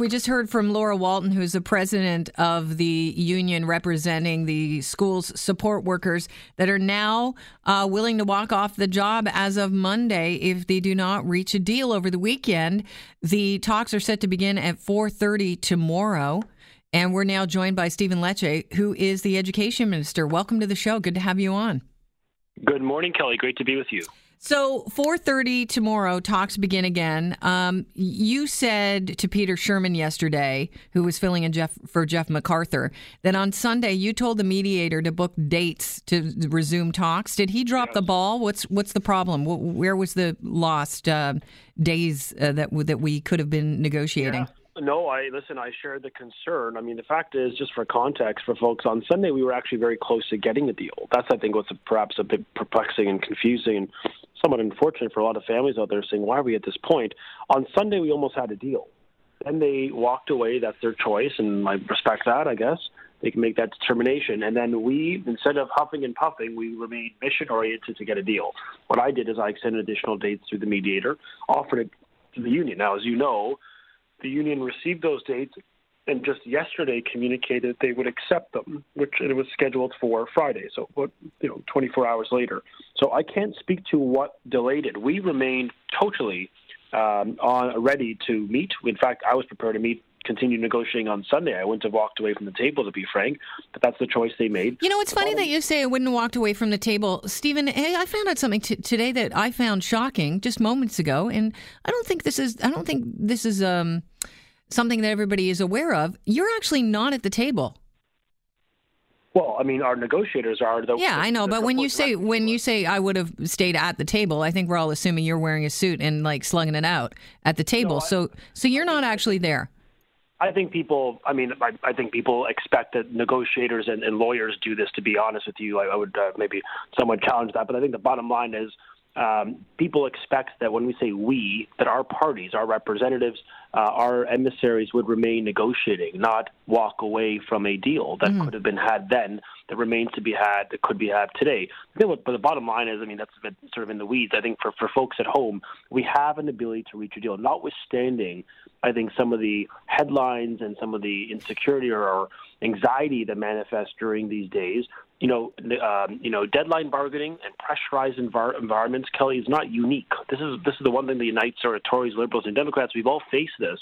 We just heard from Laura Walton, who's the president of the union representing the school's support workers that are now uh, willing to walk off the job as of Monday if they do not reach a deal over the weekend. The talks are set to begin at 4:30 tomorrow, and we're now joined by Stephen Lecce, who is the education minister. Welcome to the show. Good to have you on. Good morning, Kelly. Great to be with you. So 4:30 tomorrow, talks begin again. Um, you said to Peter Sherman yesterday, who was filling in Jeff for Jeff MacArthur, that on Sunday you told the mediator to book dates to resume talks. Did he drop yes. the ball? What's what's the problem? Where was the lost uh, days uh, that that we could have been negotiating? Yeah. No, I listen. I share the concern. I mean, the fact is, just for context for folks, on Sunday we were actually very close to getting a deal. That's, I think, what's perhaps a bit perplexing and confusing, somewhat unfortunate for a lot of families out there saying, "Why are we at this point?" On Sunday we almost had a deal. Then they walked away. That's their choice, and I respect that. I guess they can make that determination. And then we, instead of huffing and puffing, we remained mission oriented to get a deal. What I did is I extended additional dates through the mediator, offered it to the union. Now, as you know the union received those dates and just yesterday communicated they would accept them, which it was scheduled for Friday, so you know 24 hours later. So I can't speak to what delayed it. We remained totally um, on ready to meet. In fact, I was prepared to meet continue negotiating on Sunday. I wouldn't have walked away from the table, to be frank, but that's the choice they made. You know, it's funny um, that you say I wouldn't have walked away from the table. Stephen, hey, I found out something t- today that I found shocking just moments ago, and I don't think this is, I don't think this is um, something that everybody is aware of. You're actually not at the table. Well, I mean, our negotiators are. The, yeah, I know, but when you say when you say I would have stayed at the table, I think we're all assuming you're wearing a suit and like slugging it out at the table. No, so, I, so you're not actually there. I think people. I mean, I, I think people expect that negotiators and, and, lawyers do this. To be honest with you, I, I would uh, maybe somewhat challenge that. But I think the bottom line is, um, people expect that when we say we, that our parties, our representatives, uh, our emissaries would remain negotiating, not walk away from a deal that mm. could have been had then, that remains to be had, that could be had today. But the bottom line is, I mean, that's a bit sort of in the weeds. I think for, for folks at home, we have an ability to reach a deal, notwithstanding, I think, some of the headlines and some of the insecurity or anxiety that manifests during these days you know, um, you know, deadline bargaining and pressurized envir- environments, Kelly, is not unique. This is this is the one thing that unites sort of Tories, Liberals, and Democrats. We've all faced this,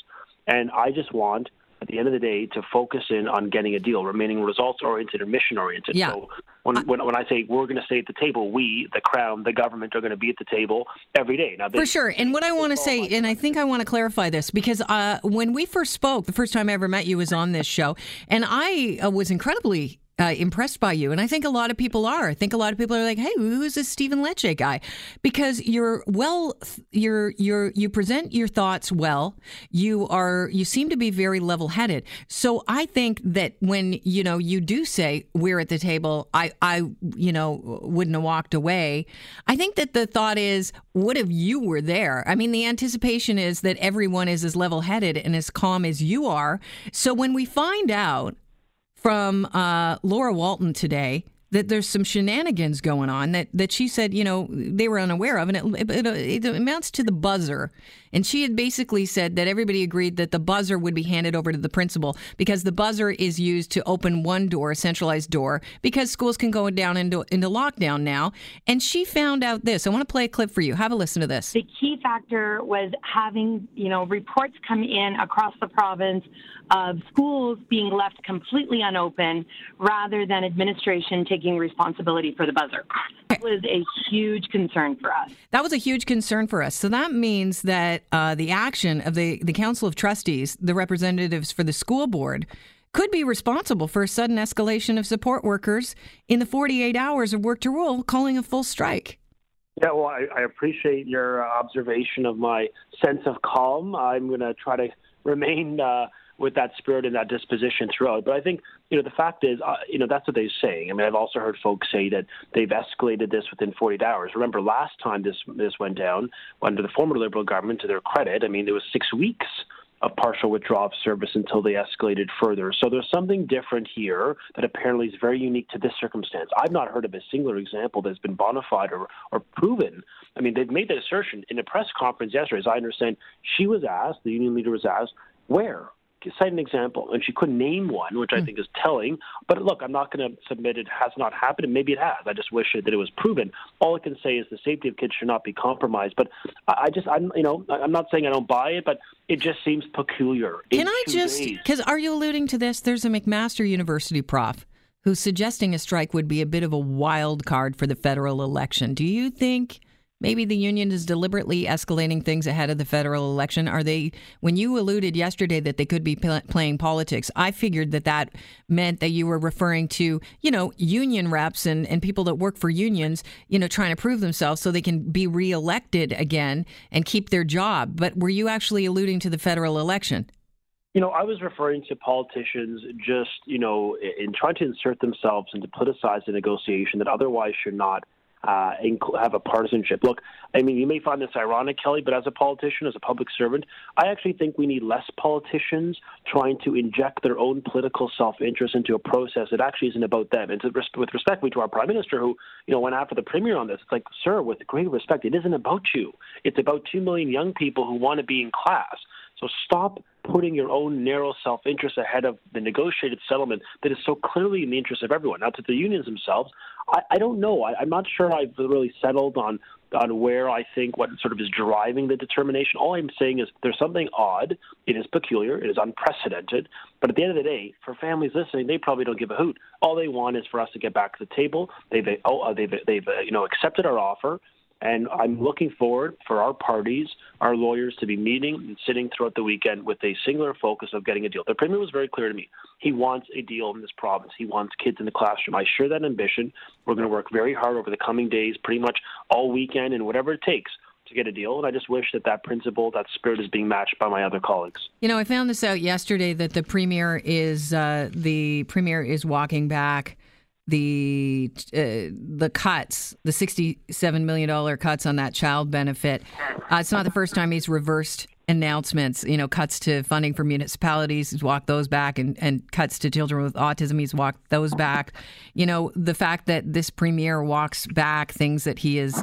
and I just want at the end of the day to focus in on getting a deal, remaining results oriented and mission oriented. Yeah. So when, when, when I say we're going to stay at the table, we, the crown, the government, are going to be at the table every day. Now, for sure. And what I want to say, and I think I want to clarify this because uh, when we first spoke, the first time I ever met you was on this show, and I uh, was incredibly uh, impressed by you. And I think a lot of people are. I think a lot of people are like, "Hey, who's this Stephen Lecce guy?" Because you're well, you're you're you present your thoughts well. You are you seem to be very level headed. So I think that when you know you do say we're at the table, I I you know wouldn't have walked away. I think that the thought is, what if you were there? I mean, the anticipation is that everyone is as level headed and as calm as you are. So when we find out from uh, Laura Walton today that there's some shenanigans going on that, that she said, you know, they were unaware of. And it, it, it, amounts to the buzzer. And she had basically said that everybody agreed that the buzzer would be handed over to the principal because the buzzer is used to open one door, a centralized door, because schools can go down into, into lockdown now. And she found out this. I want to play a clip for you. Have a listen to this. The key factor was having, you know, reports come in across the province of schools being left completely unopened rather than administration taking responsibility for the buzzer. That was a huge concern for us. That was a huge concern for us. So that means that uh, the action of the, the Council of Trustees, the representatives for the school board, could be responsible for a sudden escalation of support workers in the 48 hours of work to rule, calling a full strike. Yeah, well, I, I appreciate your observation of my sense of calm. I'm going to try to remain uh, with that spirit and that disposition throughout. But I think you know the fact is, uh, you know, that's what they're saying. I mean, I've also heard folks say that they've escalated this within 48 hours. Remember, last time this this went down under the former Liberal government, to their credit, I mean, there was six weeks of partial withdrawal of service until they escalated further. So there's something different here that apparently is very unique to this circumstance. I've not heard of a singular example that's been bona fide or, or proven. I mean, they've made that assertion in a press conference yesterday. As I understand, she was asked, the union leader was asked, where cite an example, and she couldn't name one, which I hmm. think is telling. But look, I'm not going to submit it has not happened, and maybe it has. I just wish that it was proven. All I can say is the safety of kids should not be compromised. But I just, I'm, you know, I'm not saying I don't buy it, but it just seems peculiar. Can I just, because are you alluding to this? There's a McMaster University prof who's suggesting a strike would be a bit of a wild card for the federal election. Do you think? Maybe the union is deliberately escalating things ahead of the federal election. Are they, when you alluded yesterday that they could be pl- playing politics, I figured that that meant that you were referring to, you know, union reps and, and people that work for unions, you know, trying to prove themselves so they can be reelected again and keep their job. But were you actually alluding to the federal election? You know, I was referring to politicians just, you know, in trying to insert themselves and to politicize a negotiation that otherwise should not uh, have a partisanship. Look, I mean, you may find this ironic, Kelly, but as a politician, as a public servant, I actually think we need less politicians trying to inject their own political self-interest into a process that actually isn't about them. And to, with respect to our prime minister, who you know went after the premier on this, it's like, sir, with great respect, it isn't about you. It's about two million young people who want to be in class. So stop putting your own narrow self interest ahead of the negotiated settlement that is so clearly in the interest of everyone. Now, to the unions themselves, I, I don't know. I, I'm not sure I've really settled on on where I think what sort of is driving the determination. All I'm saying is there's something odd. It is peculiar. It is unprecedented. But at the end of the day, for families listening, they probably don't give a hoot. All they want is for us to get back to the table. They've oh, they've they've uh, you know accepted our offer. And I'm looking forward for our parties, our lawyers, to be meeting and sitting throughout the weekend with a singular focus of getting a deal. The Premier was very clear to me. He wants a deal in this province. He wants kids in the classroom. I share that ambition. We're going to work very hard over the coming days, pretty much all weekend, and whatever it takes to get a deal. And I just wish that that principle, that spirit, is being matched by my other colleagues. You know, I found this out yesterday that the premier is uh, the premier is walking back the uh, the cuts, the sixty-seven million dollar cuts on that child benefit. Uh, it's not the first time he's reversed announcements. You know, cuts to funding for municipalities, he's walked those back, and and cuts to children with autism, he's walked those back. You know, the fact that this premier walks back things that he is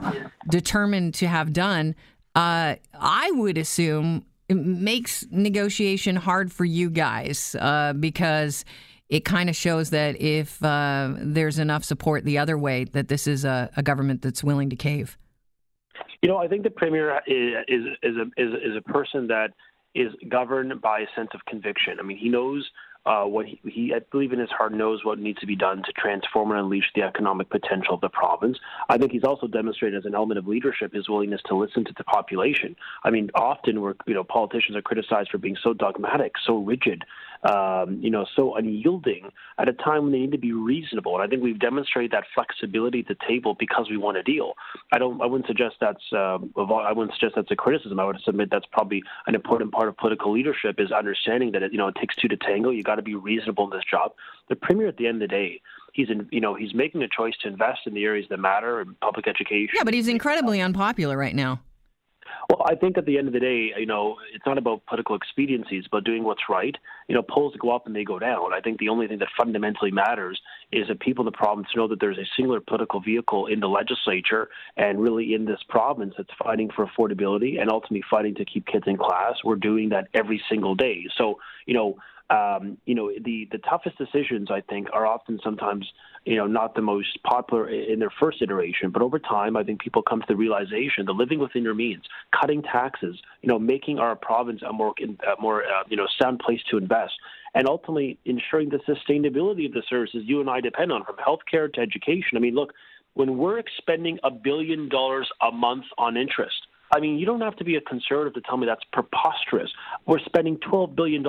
determined to have done. Uh, I would assume makes negotiation hard for you guys uh, because it kind of shows that if uh, there's enough support the other way, that this is a, a, government that's willing to cave. You know, I think the premier is is is a is, is a person that is governed by a sense of conviction. I mean, he knows uh, what he, he, I believe in his heart, knows what needs to be done to transform and unleash the economic potential of the province. I think he's also demonstrated as an element of leadership his willingness to listen to the population. I mean, often we're, you know, politicians are criticized for being so dogmatic, so rigid, um, you know, so unyielding at a time when they need to be reasonable. And I think we've demonstrated that flexibility at the table because we want a deal. I don't. I wouldn't suggest that's. Uh, I wouldn't suggest that's a criticism. I would submit that's probably an important part of political leadership is understanding that it, you know it takes two to tango. You got to be reasonable in this job. The premier, at the end of the day, he's in, you know he's making a choice to invest in the areas that matter in public education. Yeah, but he's incredibly unpopular right now. Well, I think at the end of the day, you know, it's not about political expediencies, but doing what's right. You know, polls go up and they go down. I think the only thing that fundamentally matters is that people in the province know that there's a singular political vehicle in the legislature and really in this province that's fighting for affordability and ultimately fighting to keep kids in class. We're doing that every single day. So, you know, um, you know, the, the toughest decisions, I think, are often sometimes, you know, not the most popular in their first iteration. But over time, I think people come to the realization that living within your means, cutting taxes, you know, making our province a more, a more uh, you know, sound place to invest, and ultimately ensuring the sustainability of the services you and I depend on, from healthcare to education. I mean, look, when we're expending a billion dollars a month on interest, I mean, you don't have to be a conservative to tell me that's preposterous. We're spending $12 billion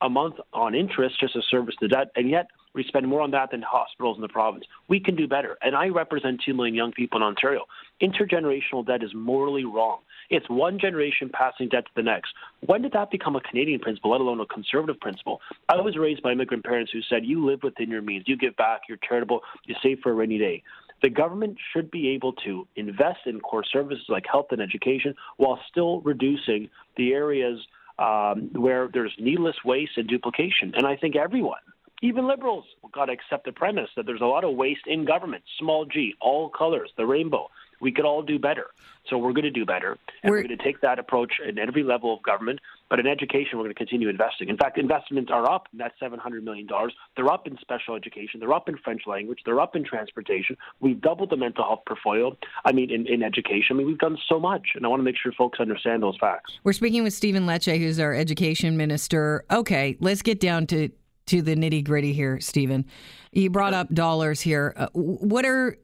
a month on interest just to service the debt, and yet we spend more on that than hospitals in the province. We can do better. And I represent 2 million young people in Ontario. Intergenerational debt is morally wrong. It's one generation passing debt to the next. When did that become a Canadian principle, let alone a conservative principle? I was raised by immigrant parents who said, You live within your means, you give back, you're charitable, you save for a rainy day. The government should be able to invest in core services like health and education while still reducing the areas um, where there's needless waste and duplication. And I think everyone, Even liberals got to accept the premise that there's a lot of waste in government, small g, all colors, the rainbow. We could all do better. So we're going to do better. And we're, we're going to take that approach at every level of government. But in education, we're going to continue investing. In fact, investments are up. That's $700 million. They're up in special education. They're up in French language. They're up in transportation. We've doubled the mental health portfolio. I mean, in, in education. I mean, we've done so much. And I want to make sure folks understand those facts. We're speaking with Stephen Lecce, who's our education minister. Okay, let's get down to to the nitty gritty here, Stephen. You brought up dollars here. Uh, what are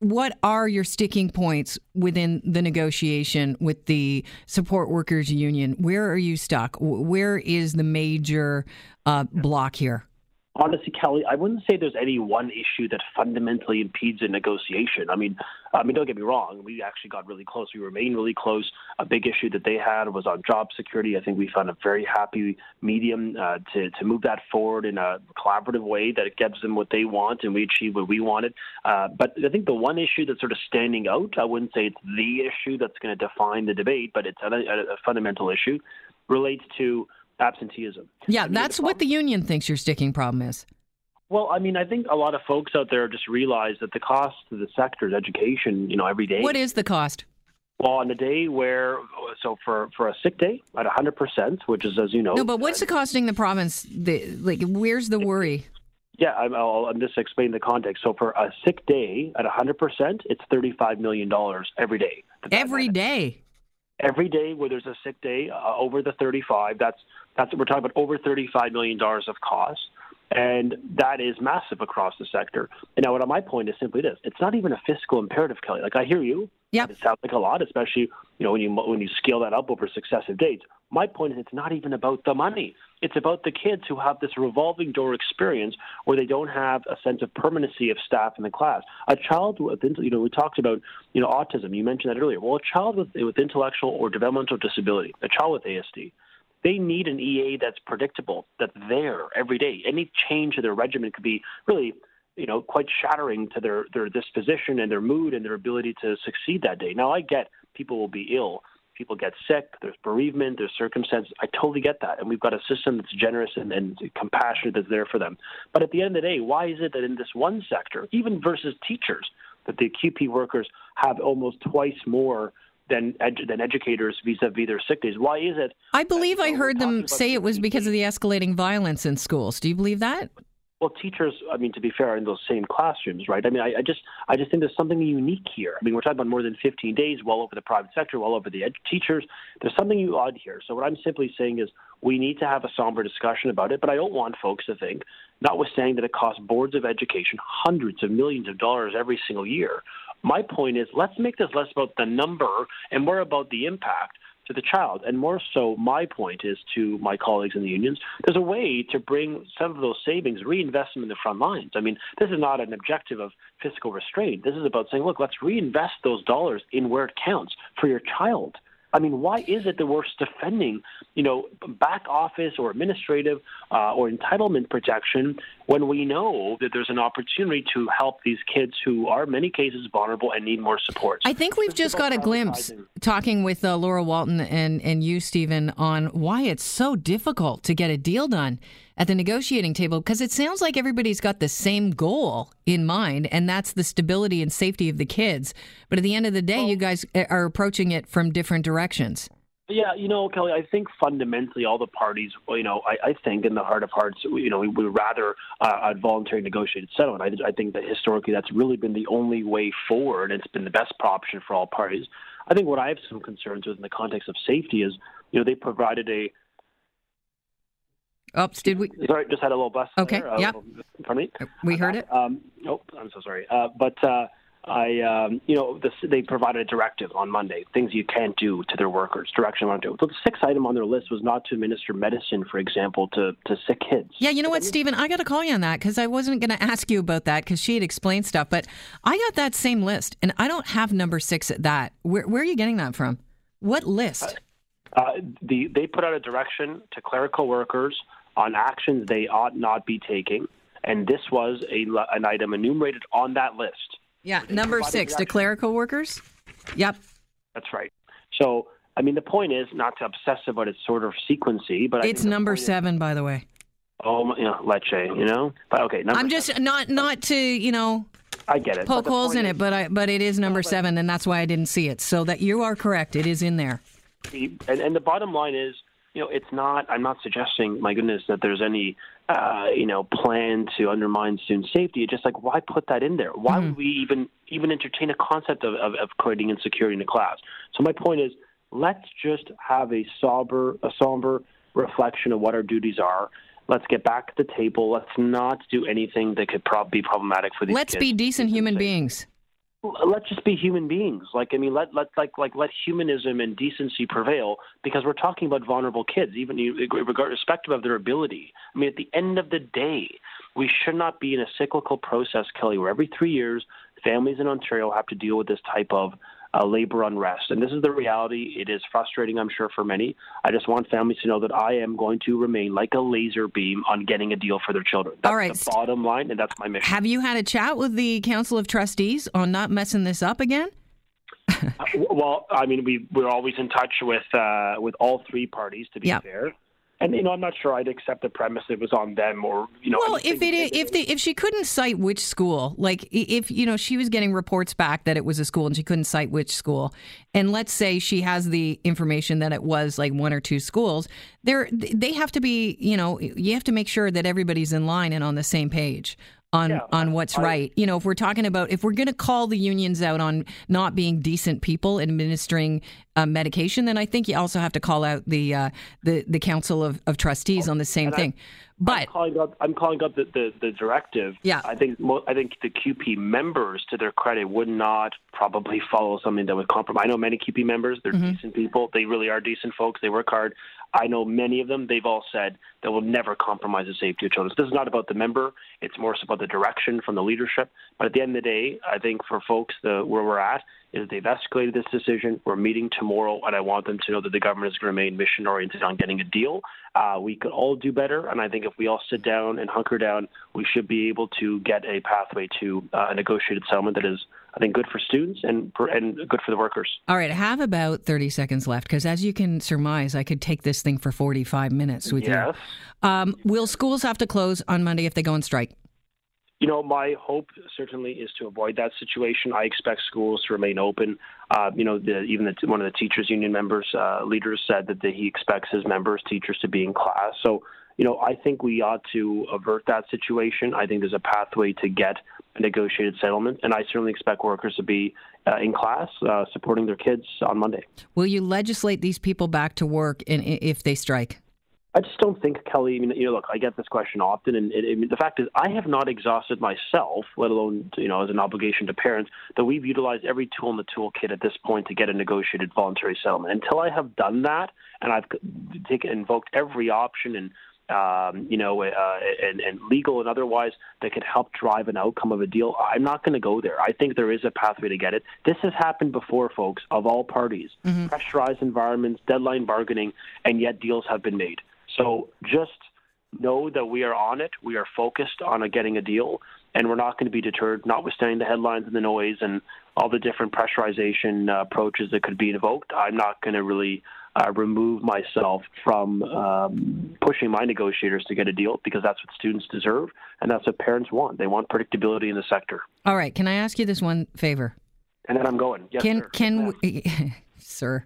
what are your sticking points within the negotiation with the support workers union? Where are you stuck? Where is the major uh, block here? Honestly, Kelly, I wouldn't say there's any one issue that fundamentally impedes a negotiation. I mean, I mean, don't get me wrong. We actually got really close. We remain really close. A big issue that they had was on job security. I think we found a very happy medium uh, to to move that forward in a collaborative way that it gives them what they want, and we achieve what we wanted. Uh, but I think the one issue that's sort of standing out, I wouldn't say it's the issue that's going to define the debate, but it's a, a fundamental issue, relates to absenteeism. Yeah, I mean, that's what the union thinks your sticking problem is. Well, I mean, I think a lot of folks out there just realize that the cost to the sector is education, you know, every day. What is the cost? Well, on the day where, so for, for a sick day at 100%, which is, as you know. No, but what's it costing the province? The, like, where's the worry? Yeah, I'm, I'll, just explain the context. So for a sick day at 100%, it's $35 million every day. Every day? Every day where there's a sick day uh, over the 35, that's that's we're talking about over $35 million of cost. And that is massive across the sector. And now, what my point is simply this: it's not even a fiscal imperative, Kelly. Like I hear you. Yeah. It sounds like a lot, especially you know when you when you scale that up over successive dates. My point is, it's not even about the money. It's about the kids who have this revolving door experience where they don't have a sense of permanency of staff in the class. A child with, you know, we talked about, you know, autism. You mentioned that earlier. Well, a child with with intellectual or developmental disability, a child with ASD, they need an EA that's predictable, that's there every day. Any change to their regimen could be really, you know, quite shattering to their, their disposition and their mood and their ability to succeed that day. Now, I get people will be ill. People get sick. There's bereavement. There's circumstances. I totally get that, and we've got a system that's generous and, and compassionate that's there for them. But at the end of the day, why is it that in this one sector, even versus teachers, that the CUPE workers have almost twice more than edu- than educators vis-a-vis their sick days. Why is it? I believe I heard them say it was because of the escalating violence in schools. Do you believe that? Well, teachers, I mean, to be fair, are in those same classrooms, right? I mean, I, I, just, I just think there's something unique here. I mean, we're talking about more than 15 days, well over the private sector, well over the ed- teachers. There's something odd here. So what I'm simply saying is, we need to have a somber discussion about it. But I don't want folks to think, notwithstanding that it costs boards of education hundreds of millions of dollars every single year, my point is let's make this less about the number and more about the impact to the child. And more so, my point is to my colleagues in the unions there's a way to bring some of those savings, reinvest them in the front lines. I mean, this is not an objective of fiscal restraint. This is about saying, look, let's reinvest those dollars in where it counts for your child. I mean, why is it that we're defending, you know, back office or administrative uh, or entitlement protection when we know that there's an opportunity to help these kids who are in many cases vulnerable and need more support? I think we've just got a glimpse talking with uh, Laura Walton and, and you, Stephen, on why it's so difficult to get a deal done at the negotiating table because it sounds like everybody's got the same goal in mind, and that's the stability and safety of the kids. But at the end of the day, well, you guys uh, are approaching it from different directions. Yeah, you know, Kelly, I think fundamentally all the parties, you know, I, I think in the heart of hearts, you know, we would rather uh, a voluntary negotiated settlement. I, I think that historically that's really been the only way forward. And it's been the best option for all parties. I think what I have some concerns with in the context of safety is, you know, they provided a Oops, did we? Sorry, just had a little bust. Okay, there, yeah. pardon me. We heard it. Um, oh, I'm so sorry. Uh, but uh, I, um, you know, this, they provided a directive on Monday, things you can't do to their workers, direction on do. So the sixth item on their list was not to administer medicine, for example, to, to sick kids. Yeah, you know what, Stephen? I got to call you on that because I wasn't going to ask you about that because she had explained stuff, but I got that same list and I don't have number six at that. Where, where are you getting that from? What list? Uh, uh, the, they put out a direction to clerical workers on actions they ought not be taking. And this was a, an item enumerated on that list. Yeah, number six, to clerical workers? Yep. That's right. So, I mean, the point is not to obsess about its sort of sequency, but it's number seven, is, by the way. Oh, you know, leche, you know. But okay, number I'm just not not to you know I get it. poke holes in is, it, but I but it is number seven, and that's why I didn't see it. So that you are correct, it is in there. And, and the bottom line is, you know, it's not. I'm not suggesting, my goodness, that there's any, uh, you know, plan to undermine student safety. It's just like, why put that in there? Why Mm-hmm. would we even even entertain a concept of, of, of creating insecurity in the class? So my point is, let's just have a somber, a somber reflection of what our duties are. Let's get back to the table. Let's not do anything that could prob- be problematic for these kids. Let's be decent human beings. Let's just be human beings. Like I mean, let let like like let humanism and decency prevail because we're talking about vulnerable kids, even you- regard respective of their ability. I mean, at the end of the day, we should not be in a cyclical process, Kelly, where every three years families in Ontario have to deal with this type of uh, labor unrest. And this is the reality. It is frustrating, I'm sure, for many. I just want families to know that I am going to remain like a laser beam on getting a deal for their children. That's All right. the bottom line, and that's my mission. Have you had a chat with the Council of Trustees on not messing this up again? Uh, Well, I mean, we we're always in touch with uh, with all three parties. To be Yeah. fair, and you know, I'm not sure I'd accept the premise it was on them or you know. Well, if it if the if she couldn't cite which school, like if you know she was getting reports back that it was a school and she couldn't cite which school, and let's say she has the information that it was like one or two schools, there they have to be you know you have to make sure that everybody's in line and on the same page on Yeah, on what's I- right. You know, if we're talking about if we're going to call the unions out on not being decent people administering uh, medication, then I think you also have to call out the uh, the the Council of, of Trustees on the same and I- thing. But I'm calling up. I'm calling up the, the, the directive. Yeah. I think I think the CUPE members, to their credit, would not probably follow something that would compromise. I know many CUPE members; they're Mm-hmm. decent people. They really are decent folks. They work hard. I know many of them. They've all said they will never compromise the safety of children. So this is not about the member. It's more about the direction from the leadership. But at the end of the day, I think for folks, the where we're at is they've escalated this decision. We're meeting tomorrow, and I want them to know that the government is going to remain mission oriented on getting a deal. Uh, we could all do better, and I think if we all sit down and hunker down, we should be able to get a pathway to uh, a negotiated settlement that is, I think, good for students and and good for the workers. All right, I have about 30 seconds left because, as you can surmise, I could take this thing for 45 minutes with Yes. you. Um, will schools have to close on Monday if they go on strike? You know, my hope certainly is to avoid that situation. I expect schools to remain open. Uh, you know, the, even the, one of the teachers' union members, uh, leaders, said that the, he expects his members, teachers, to be in class. So, you know, I think we ought to avert that situation. I think there's a pathway to get a negotiated settlement, and I certainly expect workers to be uh, in class uh, supporting their kids on Monday. Will you legislate these people back to work in, if they strike? I just don't think, Kelly. I mean, you know, look, I get this question often, and it, I mean, the fact is, I have not exhausted myself, let alone, you know, as an obligation to parents, that we've utilized every tool in the toolkit at this point to get a negotiated voluntary settlement. Until I have done that, and I've taken invoked every option and um, you know, uh, and, and legal and otherwise that could help drive an outcome of a deal. I'm not going to go there. I think there is a pathway to get it. This has happened before, folks, of all parties. Pressurized environments, deadline bargaining, and yet deals have been made. So just know that we are on it. We are focused on a getting a deal, and we're not going to be deterred, notwithstanding the headlines and the noise and all the different pressurization uh, approaches that could be invoked. I'm not going to really uh, remove myself from um, pushing my negotiators to get a deal because that's what students deserve and that's what parents want. They want predictability in the sector. All right, can I ask you this one favor? And then I'm going. Yes, can sir. can we, sir?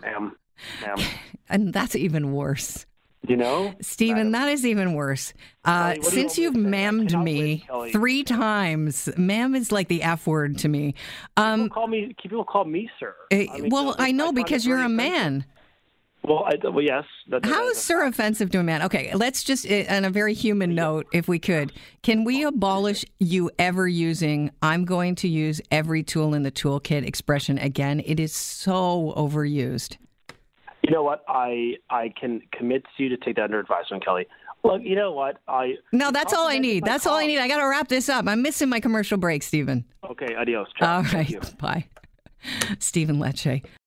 Ma'am. Ma'am. And that's even worse. You know? Stephen, that is even worse. Uh, Kelly, you since you've? Mammed me win, three times, ma'am is like the F word to me. Um, People call me. People call me sir. uh, I mean, well, I know because you're a man. Well, I, well, yes. That, that How is sir offensive to a man? Okay, let's just, uh, on a very human note, if we could, can we abolish you ever using, I'm going to use every tool in the toolkit expression again? It is so overused. You know what? I I can commit to you to take that under advisement, Kelly. Look, you know what? I No, that's all I need. That's all I need. I got to wrap this up. I'm missing my commercial break, Stephen. Okay, adios. Ciao. All Thank right, you. bye. Stephen Lecce.